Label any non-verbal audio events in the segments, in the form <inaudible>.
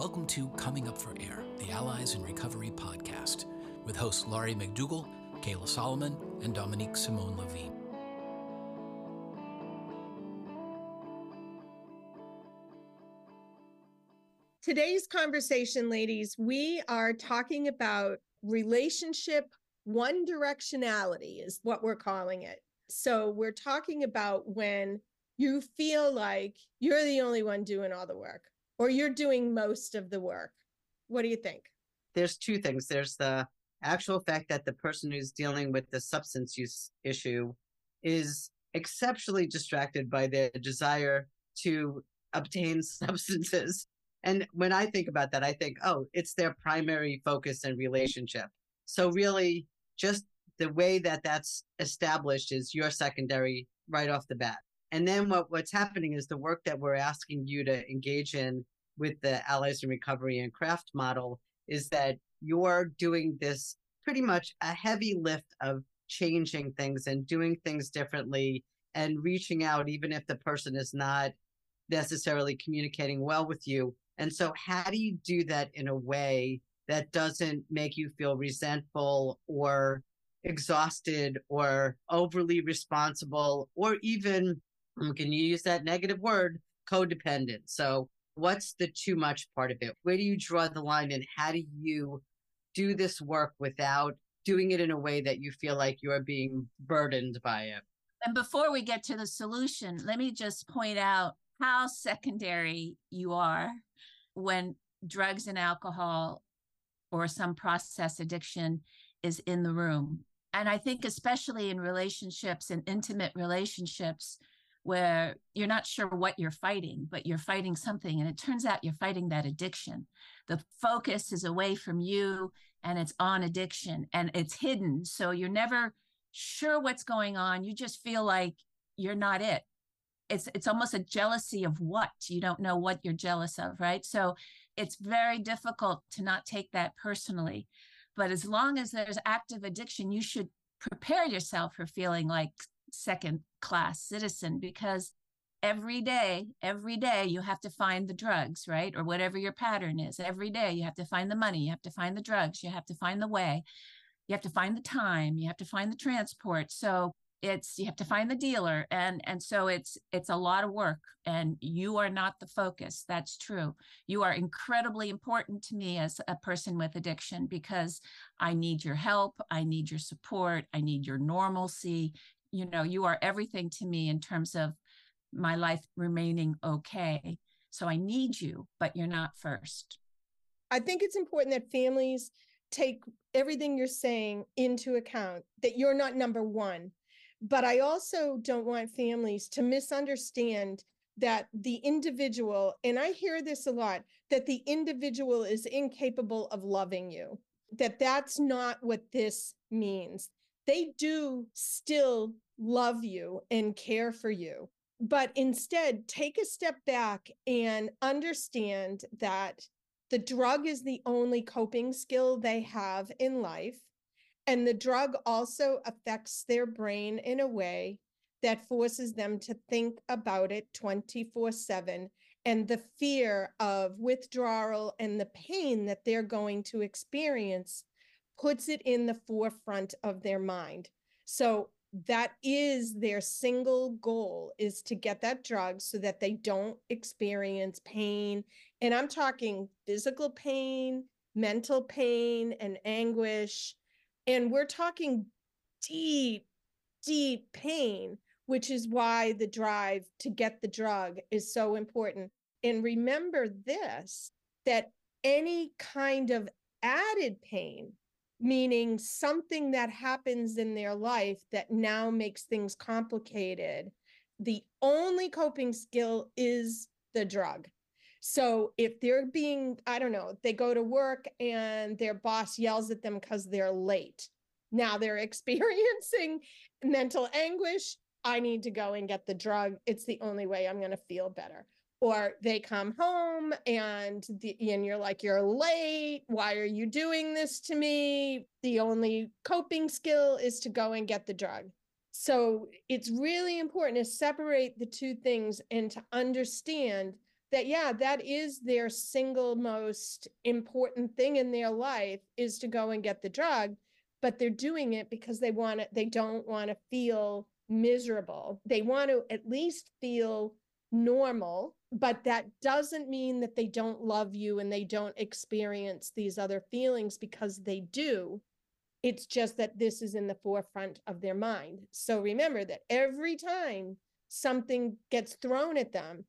Welcome to Coming Up for Air, the Allies in Recovery podcast, with hosts Laurie MacDougall, Kayla Solomon, and Dominique Simone Levine. Today's conversation, ladies, we are talking about relationship one directionality, is what we're calling it. So, we're talking about when you feel like you're the only one doing all the work or you're doing most of the work. What do you think? There's two things. There's the actual fact that the person who's dealing with the substance use issue is exceptionally distracted by their desire to obtain <laughs> substances. And when I think about that, I think, oh, it's their primary focus and relationship. So really, just the way that that's established is your secondary right off the bat. And then what, what's happening is the work that we're asking you to engage in with the Allies in Recovery and Craft model is that you're doing this pretty much a heavy lift of changing things and doing things differently and reaching out, even if the person is not necessarily communicating well with you. And so, how do you do that in a way that doesn't make you feel resentful or exhausted or overly responsible or even can you use that negative word codependent. So what's the too much part of it? Where do you draw the line and how do you do this work without doing it in a way that you feel like you're being burdened by it? And before we get to the solution let me just point out how secondary you are when drugs and alcohol or some process addiction is in the room. And i think especially in relationships and intimate relationships where you're not sure what you're fighting, but you're fighting something. And it turns out you're fighting that addiction. The focus is away from you and it's on addiction and it's hidden. So you're never sure what's going on. You just feel like you're not it. It's, it's almost a jealousy of what you don't know what you're jealous of, right? So it's very difficult to not take that personally. But as long as there's active addiction, you should prepare yourself for feeling like second class citizen because every day, every day you have to find the drugs, right? Or whatever your pattern is. Every day you have to find the money, you have to find the drugs, you have to find the way, you have to find the time, you have to find the transport. So it's you have to find the dealer and and so it's it's a lot of work and you are not the focus that's true you are incredibly important to me as a person with addiction because i need your help i need your support i need your normalcy you know, you are everything to me in terms of my life remaining okay. So I need you, but you're not first. I think it's important that families take everything you're saying into account, that you're not number one. But I also don't want families to misunderstand that the individual, and I hear this a lot, that the individual is incapable of loving you, that that's not what this means they do still love you and care for you. But instead, take a step back and understand that the drug is the only coping skill they have in life. And the drug also affects their brain in a way that forces them to think about it 24 7 and the fear of withdrawal and the pain that they're going to experience puts it in the forefront of their mind. So that is their single goal is to get that drug so that they don't experience pain. And i'm talking physical pain mental pain and anguish. And we're talking deep deep pain which is why the drive to get the drug is so important. And remember this that any kind of added pain meaning something that happens in their life that now makes things complicated. The only coping skill is the drug. So if they're being, I don't know, they go to work and their boss yells at them because they're late. Now they're <laughs> experiencing mental anguish. I need to go and get the drug. It's the only way I'm going to feel better or they come home and the, and you're like you're late. Why are you doing this to me? The only coping skill is to go and get the drug. So it's really important to separate the two things and to understand that yeah that is their single most important thing in their life is to go and get the drug but they're doing it because they want it they don't want to feel miserable. They want to at least feel normal but that doesn't mean that they don't love you and they don't experience these other feelings because they do it's just that this is in the forefront of their mind so remember that every time something gets thrown at them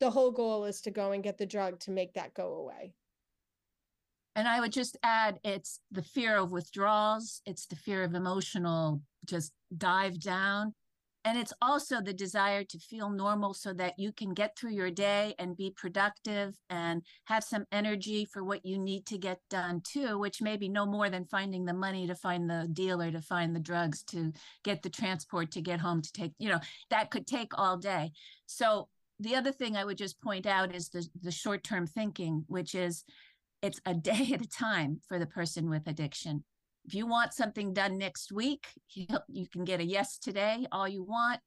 the whole goal is to go and get the drug to make that go away. And I would just add it's the fear of withdrawals, it's the fear of emotional just dive down. And it's also the desire to feel normal so that you can get through your day and be productive and have some energy for what you need to get done too, which may be no more than finding the money to find the dealer, to find the drugs, to get the transport, to get home, to take, you know, that could take all day. So the other thing I would just point out is the, the short term thinking, which is it's a <laughs> day at a time for the person with addiction. If you want something done next week, you, can get a yes today, all you want.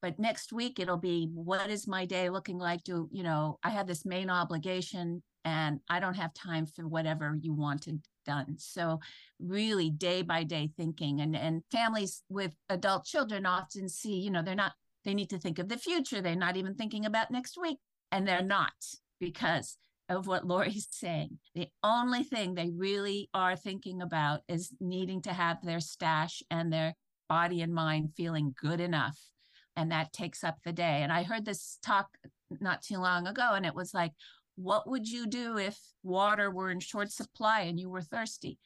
But next week, it'll be what is my day looking like? Do you know, I have this main obligation and I don't have time for whatever you wanted done. So really day by day thinking and, and families with adult children often see, you know, they're not they need to think of the future. They're not even thinking about next week. And they're not because of what Laurie's <laughs> saying. The only thing they really are thinking about is needing to have their stash and their body and mind feeling good enough. And that takes up the day. And I heard this talk not too long ago, and it was like, what would you do if water were in short supply and you were thirsty?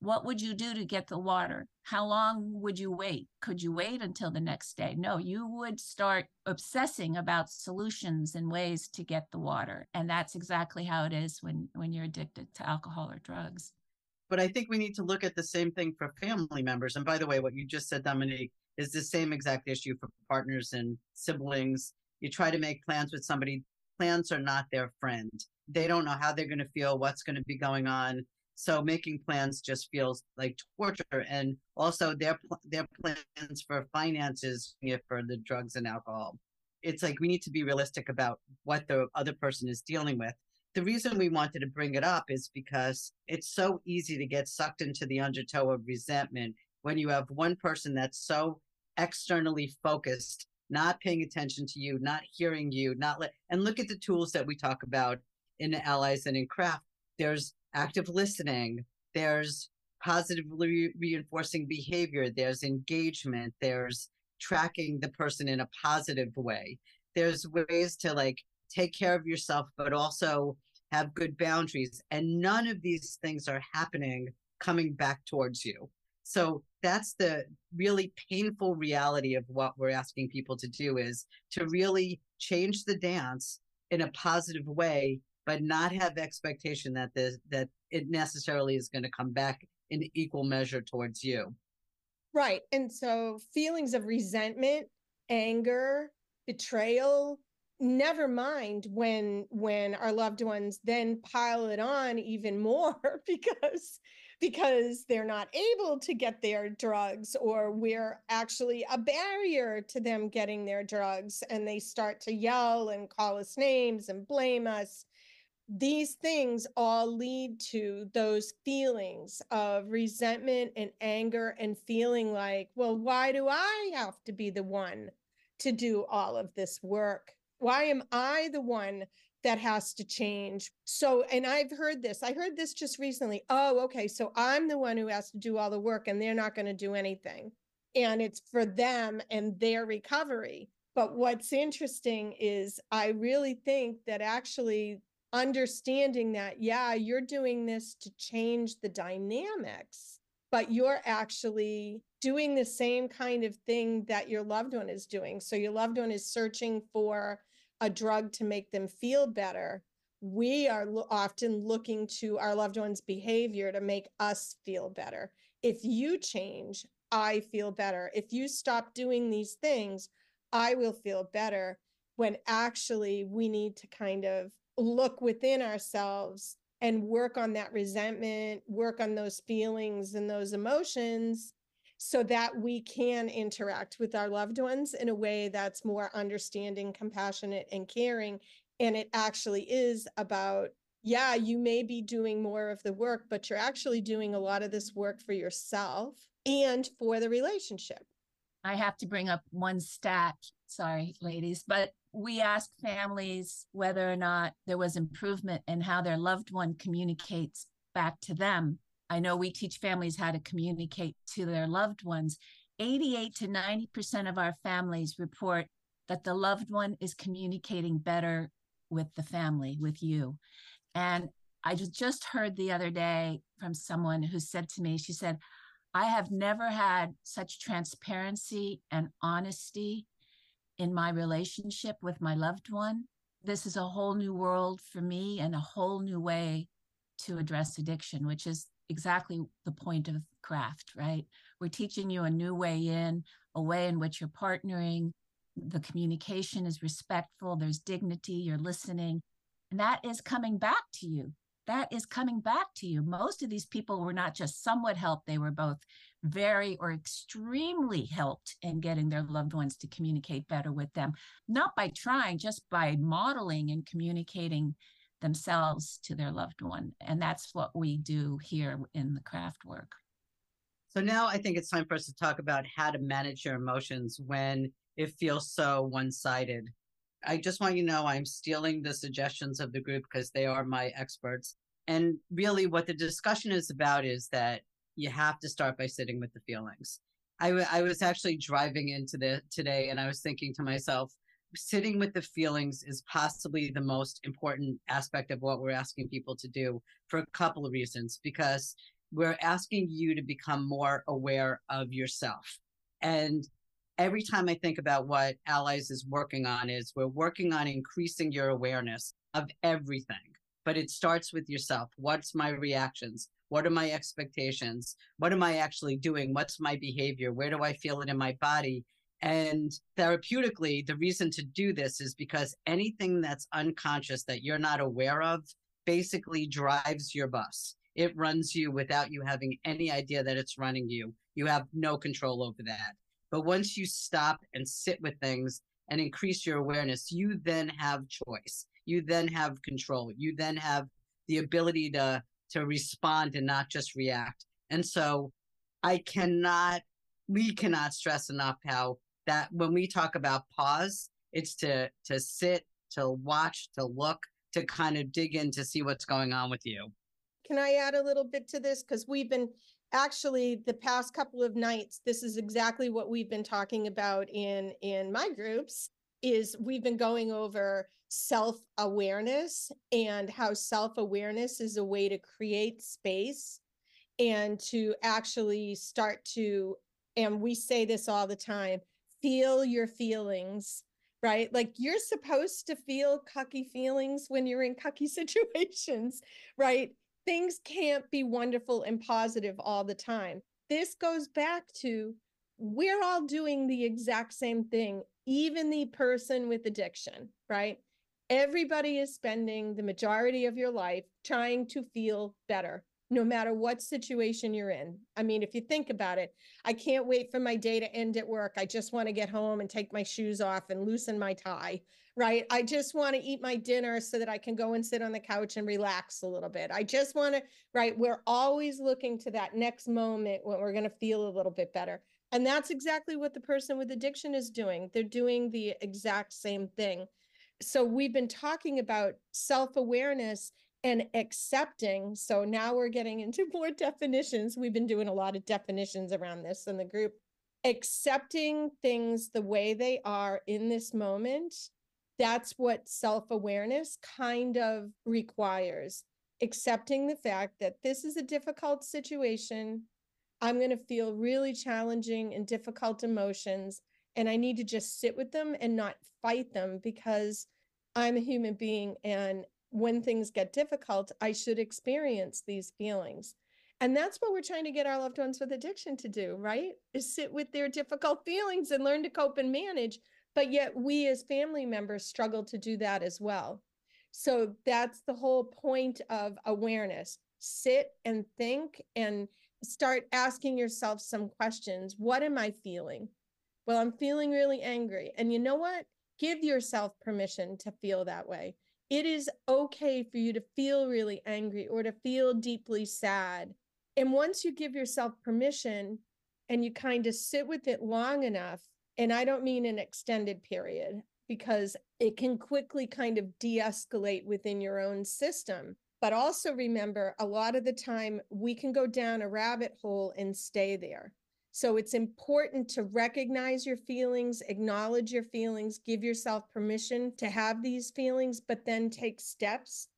What would you do to get the water? How long would you wait? Could you wait until the next day? No, you would start obsessing about solutions and ways to get the water. And that's exactly how it is when, when you're addicted to alcohol or drugs. But I think we need to look at the same thing for family members. And by the way, what you just said, Dominique, is the same exact issue for partners and siblings. You try to make plans with somebody, plans are not their friend. They don't know how they're going to feel, what's going to be going on so making plans just feels like torture. And also their their plans for finances for the drugs and alcohol. It's like we need to be realistic about what the other person is dealing with. The reason we wanted to bring it up is because it's so easy to get sucked into the undertow of resentment when you have one person that's so externally focused, not paying attention to you, not hearing you, not let and look at the tools that we talk about in the allies and in craft. There's active listening, there's positively reinforcing behavior, there's engagement, there's tracking the person in a positive way. There's ways to like take care of yourself, but also have good boundaries. And none of these things are happening coming back towards you. So that's the really painful reality of what we're asking people to do is to really change the dance in a positive way but not have expectation that the that it necessarily is going to come back in equal measure towards you. Right. And so feelings of resentment, anger, betrayal, never mind when when our loved ones then pile it on even more <laughs> because because they're not able to get their drugs or we're actually a barrier to them getting their drugs and they start to yell and call us names and blame us these things all lead to those feelings of resentment and anger and feeling like, well, why do I have to be the one to do all of this work? Why am I the one that has to change? So, and I've heard this, I heard this just recently. Oh, okay. So I'm the one who has to do all the work and they're not going to do anything. And it's for them and their recovery. But what's interesting is I really think that actually understanding that, yeah, you're doing this to change the dynamics, but you're actually doing the same kind of thing that your loved one is doing. So your loved one is searching for a drug to make them feel better. We are lo- often looking to our loved one's behavior to make us feel better. If you change, I feel better. If you stop doing these things, I will feel better. When actually, we need to kind of look within ourselves and work on that resentment, work on those feelings and those emotions so that we can interact with our loved ones in a way that's more understanding, compassionate, and caring And it actually is about, yeah, you may be doing more of the work, but you're actually doing a lot of this work for yourself and for the relationship. I have to bring up one stat. Sorry, ladies, but we ask families whether or not there was improvement in how their loved one communicates back to them. I know we teach families how to communicate to their loved ones. 88 to 90% of our families report that the loved one is communicating better with the family, with you. And I just heard the other day from someone who said to me, she said, I have never had such transparency and honesty in my relationship with my loved one. This is a whole new world for me and a whole new way to address addiction, which is exactly the point of craft, right? We're teaching you a new way in, a way in which you're partnering. The communication is respectful, there's dignity, you're listening. And that is coming back to you that is coming back to you. Most of these people were not just somewhat helped, they were both very or extremely helped in getting their loved ones to communicate better with them, not by trying, just by modeling and communicating themselves to their loved one. And that's what we do here in the craft work. So now I think it's time for us to talk about how to manage your emotions when it feels so one sided. I just want you to know I'm stealing the suggestions of the group because they are my experts. And really, what the discussion is about is that you have to start by sitting with the feelings. I, w- I was actually driving into the today and I was thinking to myself, sitting with the feelings is possibly the most important aspect of what we're asking people to do for a couple of reasons. Because we're asking you to become more aware of yourself. And every time I think about what Allies is working on is we're working on increasing your awareness of everything. But it starts with yourself. What's my reactions? What are my expectations? What am I actually doing? What's my behavior? Where do I feel it in my body? And therapeutically, the reason to do this is because anything that's unconscious that you're not aware of basically drives your bus. It runs you without you having any idea that it's running you. You have no control over that. But once you stop and sit with things and increase your awareness, you then have choice. You then have control. You then have the ability to to respond and not just react. And so I cannot we cannot stress enough how that when we talk about pause, it's to to sit, to watch, to look, to kind of dig in to see what's going on with you. Can I add a little bit to this? Because we've been actually the past couple of nights this is exactly what we've been talking about in in my groups is we've been going over self-awareness and how self-awareness is a way to create space and to actually start to and we say this all the time feel your feelings right? Like you're supposed to feel cucky feelings when you're in cucky <laughs> situations right things can't be wonderful and positive all the time. This goes back to we're all doing the exact same thing, even the person with addiction, right? Everybody is spending the majority of your life trying to feel better, no matter what situation you're in. I mean, if you think about it, I can't wait for my day to end at work. I just want to get home and take my shoes off and loosen my tie, right? I just want to eat my dinner so that I can go and sit on the couch and relax a little bit. I just want to, right? We're always looking to that next moment when we're going to feel a little bit better. And that's exactly what the person with addiction is doing. They're doing the exact same thing. So we've been talking about self awareness and accepting. So now we're getting into <laughs> more definitions. We've been doing a lot of definitions around this in the group. Accepting things the way they are in this moment that's what self awareness kind of requires accepting the fact that this is a difficult situation. I'm going to feel really challenging and difficult emotions, and I need to just sit with them and not fight them because I'm a human being. And when things get difficult, I should experience these feelings. And that's what we're trying to get our loved ones with addiction to do, right? Is sit with their difficult <laughs> feelings and learn to cope and manage but yet we as family members struggle to do that as well. So that's the whole point of awareness. Sit and think and start asking yourself some questions. What am I feeling? Well, I'm feeling really angry. And you know what? Give yourself permission to feel that way. it is okay for you to feel really angry or to feel deeply sad. And once you give yourself permission and you kind of sit with it long enough, and I don't mean an extended period because it can quickly kind of de escalate within your own system. But also remember, a lot of the time we can go down a rabbit hole and stay there. So it's important to recognize your feelings, acknowledge your feelings, give yourself permission to have these feelings, but then take steps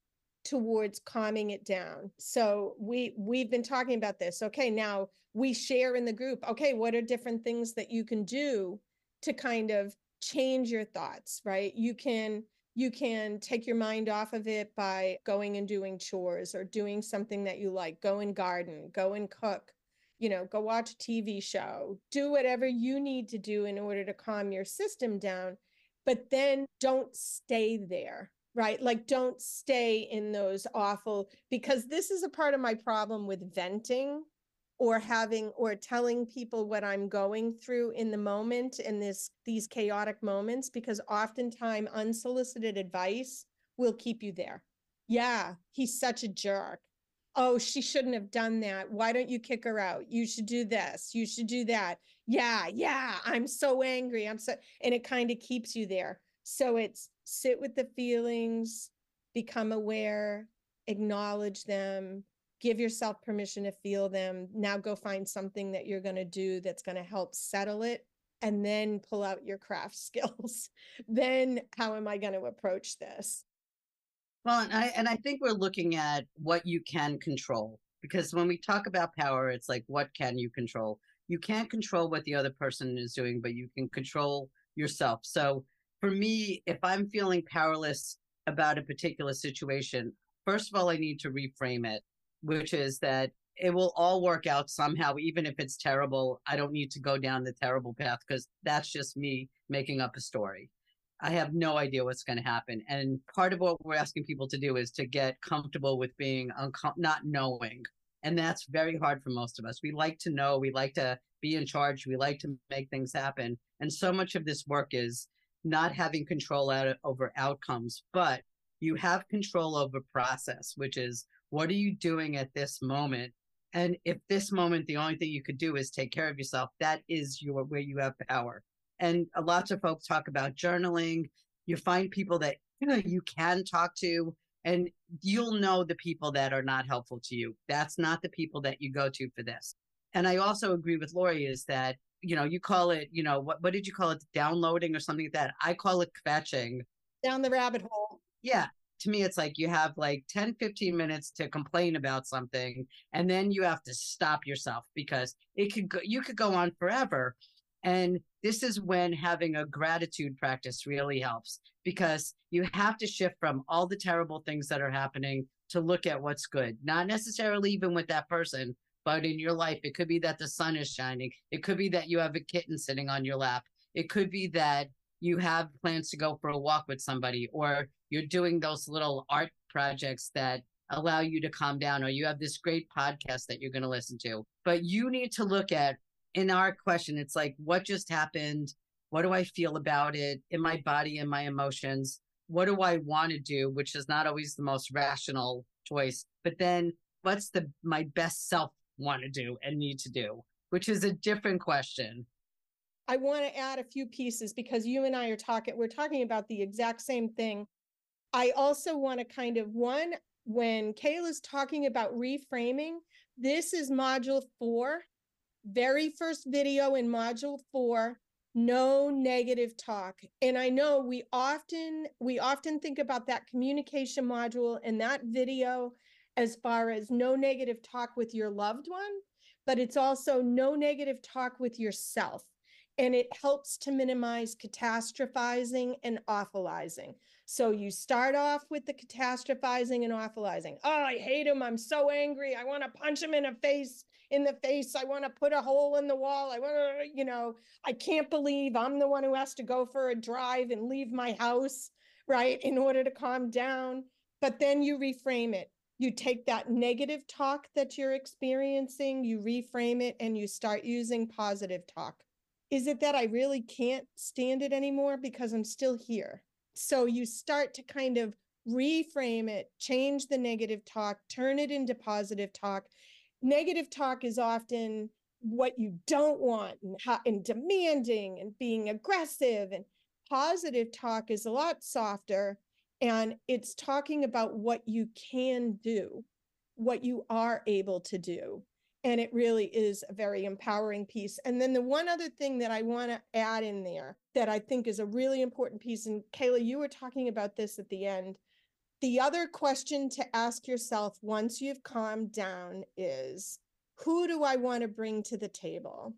towards calming it down. So we we've been talking about this. Okay, now we share in the group. Okay, what are different things that you can do to kind of change your thoughts, right? You can you can take your mind off of it by going and doing chores or doing something that you like. Go and garden, go and cook, you know, go watch a TV show, do whatever you need to do in order to calm your system down, but then don't stay there, right? Like, don't stay in those awful, because this is a part of my problem with venting or having or telling people what I'm going through in the moment in this these chaotic moments because oftentimes unsolicited advice will keep you there. Yeah, he's such a jerk oh, she shouldn't have done that. Why don't you kick her out? You should do this. You should do that. Yeah, yeah, I'm so angry. I'm so, and it kind of keeps you there. So it's sit with the feelings, become aware, acknowledge them, give yourself permission to feel them. Now go find something that you're going to do that's going to help settle it and then pull out your craft <laughs> skills. then how am I going to approach this? Well, and I and I think we're looking at what you can control because when we talk about power, it's like what can you control? You can't control what the other person is doing, but you can control yourself. So for me, if I'm feeling powerless about a particular situation, first of all, I need to reframe it, which is that it will all work out somehow, even if it's terrible. I don't need to go down the terrible path because that's just me making up a story. I have no idea what's going to happen. And part of what we're asking people to do is to get comfortable with being uncom- not knowing. And that's very hard for most of us. We like to know, we like to be in charge, we like to make things happen. And so much of this work is not having control out over outcomes, but you have control over process, which is what are you doing at this moment? And if this moment, the only thing you could do is take care of yourself, that is your where you have power and a lots of folks talk about journaling. You find people that you, know, you can talk to, and you'll know the people that are not helpful to you. That's not the people that you go to for this. And I also agree with Laurie is that, you know, you call it, you know, what, what did you call it? Downloading or something like that. I call it fetching. Down the rabbit hole. Yeah. To me, it's like you have like 10, 15 minutes to complain about something, and then you have to stop yourself because it could go, you could go on forever. And this is when having a gratitude practice really helps because you have to shift from all the terrible things that are happening to look at what's good, not necessarily even with that person, but in your life. It could be that the sun is shining. It could be that you have a kitten sitting on your lap. It could be that you have plans to go for a walk with somebody, or you're doing those little art projects that allow you to calm down, or you have this great podcast that you're going to listen to. But you need to look at in our question, it's like, what just happened? What do I feel about it in my body and my emotions? What do I want to do? Which is not always the most rational choice. But then what's the my best self want to do and need to do, which is a different question. I want to add a few pieces because you and I are talking, we're talking about the exact same thing. I also want to kind of one, when Kayla's talking about reframing, this is module four very first video in module four no negative talk and i know we often we often think about that communication module and that video as far as no negative talk with your loved one but it's also no negative talk with yourself and it helps to minimize catastrophizing and awfulizing so you start off with the catastrophizing and awfulizing oh i hate him i'm so angry i want to punch him in the face in the face. I want to put a hole in the wall. I want to, you know, I can't believe I'm the one who has to go for a drive and leave my house, right, in order to calm down. But then you reframe it. You take that negative talk that you're experiencing, you reframe it, and you start using positive talk. Is it that I really can't stand it anymore because I'm still here? So you start to kind of reframe it, change the negative talk, turn it into positive talk. Negative talk is often what you don't want and, how, and demanding and being aggressive and positive talk is a lot softer and it's talking about what you can do what you are able to do and it really is a very empowering piece and then the one other thing that i want to add in there that i think is a really important piece and kayla you were talking about this at the end the other question to ask yourself once you've calmed down is who do I want to bring to the table?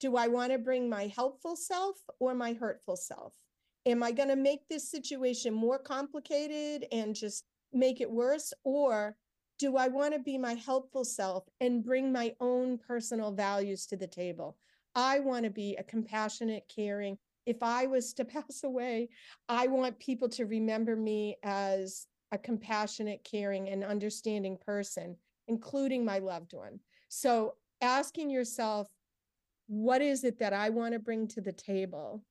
Do I want to bring my helpful self or my hurtful self? Am I going to make this situation more complicated and just make it worse? Or do I want to be my helpful self and bring my own personal values to the table? I want to be a compassionate, caring. If I was to <laughs> pass away, I want people to remember me as a compassionate, caring, and understanding person, including my loved one. So asking yourself, what is it that I want to bring to the table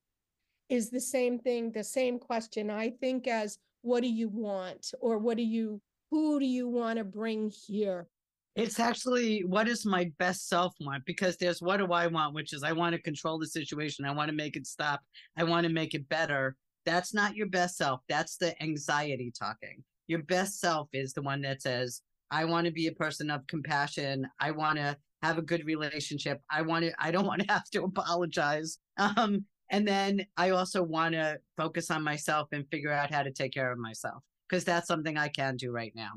is the same thing, the same question, I think, as what do you want or what do you, who do you want to bring here? It's actually what does my best self want? Because there's what do I want, which is I want to control the situation. I want to make it stop. I want to make it better. That's not your best self. That's the anxiety talking. Your best self is the one that says, I want to be a person of compassion. I want to have a good relationship. I want to, I don't want to have to apologize. Um, and then I also want to focus on myself and figure out how to take care of myself because that's something I can do right now.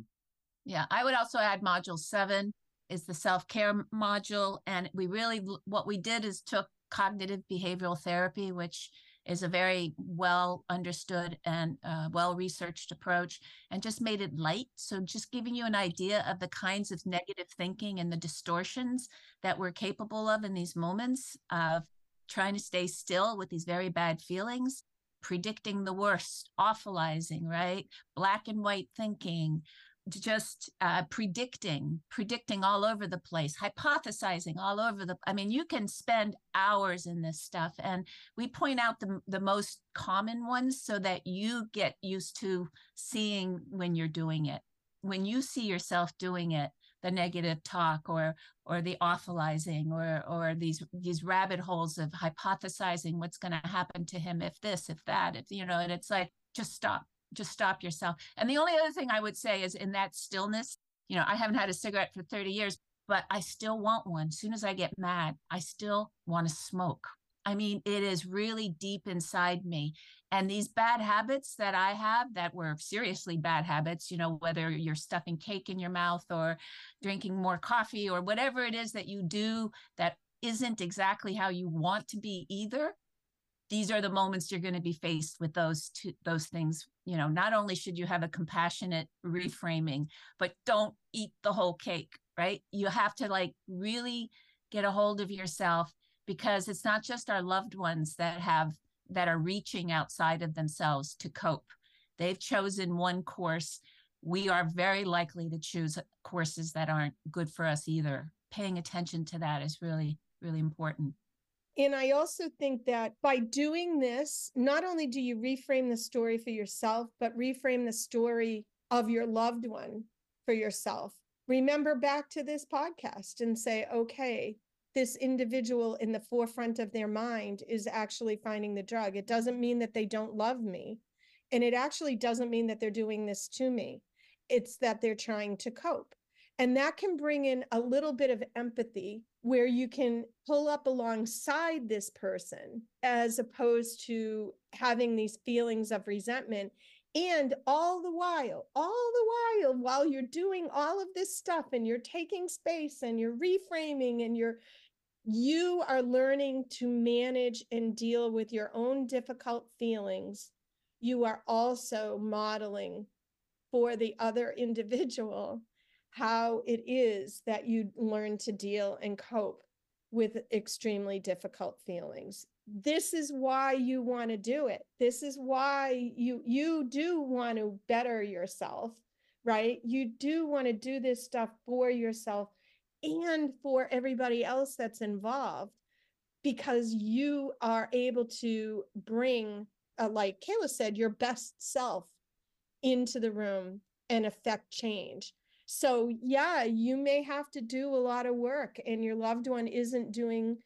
Yeah, I would also add module seven is the self care module. And we really, what we did is took cognitive behavioral therapy, which is a very well understood and uh, well researched approach and just made it light. So, just giving you an idea of the kinds of negative thinking and the distortions that we're capable of in these moments of trying to stay still with these very bad feelings, predicting the worst, awfulizing, right? Black and white thinking, just uh, predicting, predicting all over the place, hypothesizing all over the. I mean, you can spend hours in this stuff, and we point out the the most common ones so that you get used to seeing when you're doing it. When you see yourself doing it, the negative talk or or the awfulizing or or these these rabbit holes of hypothesizing what's going to happen to him if this if that if you know and it's like just stop just stop yourself. And the only other thing I would say is in that stillness, you know, I haven't had a cigarette for 30 years, but I still want one. As soon as I get mad, I still want to smoke. I mean, it is really deep inside me. And these bad habits that I have that were seriously bad habits, you know, whether you're stuffing cake in your mouth or drinking more coffee or whatever it is that you do that isn't exactly how you want to be either, these are the moments you're going to be faced with those two those things. You know not only should you have a compassionate reframing but don't eat the whole cake right? You have to like really get a hold of yourself because it's not just our loved ones that have that are reaching outside of themselves to cope. They've chosen one course. We are very likely to choose courses that aren't good for us either. Paying attention to that is really really important. And I also think that by doing this, not only do you reframe the story for yourself, but reframe the story of your loved one for yourself. Remember back to this podcast and say, okay, this individual in the forefront of their mind is actually finding the drug. It doesn't mean that they don't love me. And it actually doesn't mean that they're doing this to me. It's that they're trying to cope. And that can bring in a little bit of empathy where you can pull up alongside this person as opposed to having these feelings of resentment. And all the while, all the while, while you're doing all of this stuff and you're taking space and you're reframing and you're you are learning to manage and deal with your own difficult feelings. You are also modeling for the other individual <laughs> how it is that you learn to deal and cope with extremely difficult feelings this is why you want to do it this is why you you do want to better yourself right you do want to do this stuff for yourself and for everybody else that's involved because you are able to bring uh, like kayla said your best self into the room and affect change. So, yeah, you may have to do a lot of work and your loved one isn't doing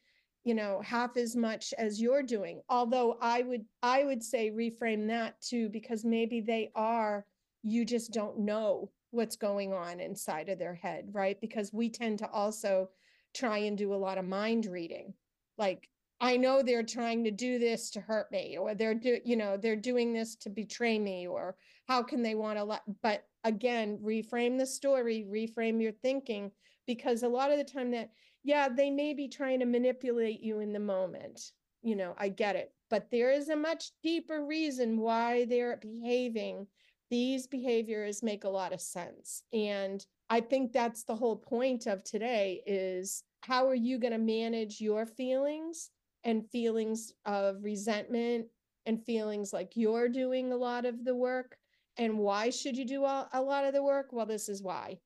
you know half as much as you're doing although i would i would say reframe that too because maybe they are you just don't know what's going on inside of their head right because we tend to also try and do a lot of mind reading like I know they're trying to do this to hurt me, or they're do you know they're doing this to betray me, or how can they want to let? But again, reframe the story, reframe your thinking, because a lot of the time that yeah they may be trying to manipulate you in the moment. You know, I get it, but there is a much deeper reason why they're behaving. These behaviors make a lot of sense, and I think that's the whole point of today is how are you going to manage your feelings and feelings of resentment and feelings like you're doing a lot of the work. And why should you do a, lot of the work? Well, this is why.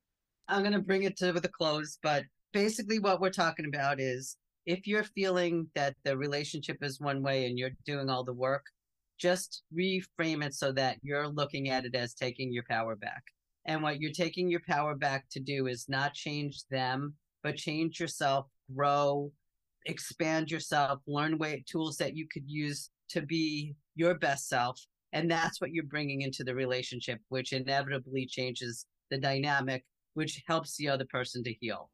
I'm going to bring it to the close, but basically, what we're talking about is if you're feeling that the relationship is one way and you're doing all the work, just reframe it so that you're looking at it as taking your power back. And what you're taking your power back to do is not change them, but change yourself, grow, expand yourself, learn way tools that you could use to be your best self. And that's what you're bringing into the relationship, which inevitably changes the dynamic, which helps the other person to heal.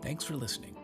Thanks for listening.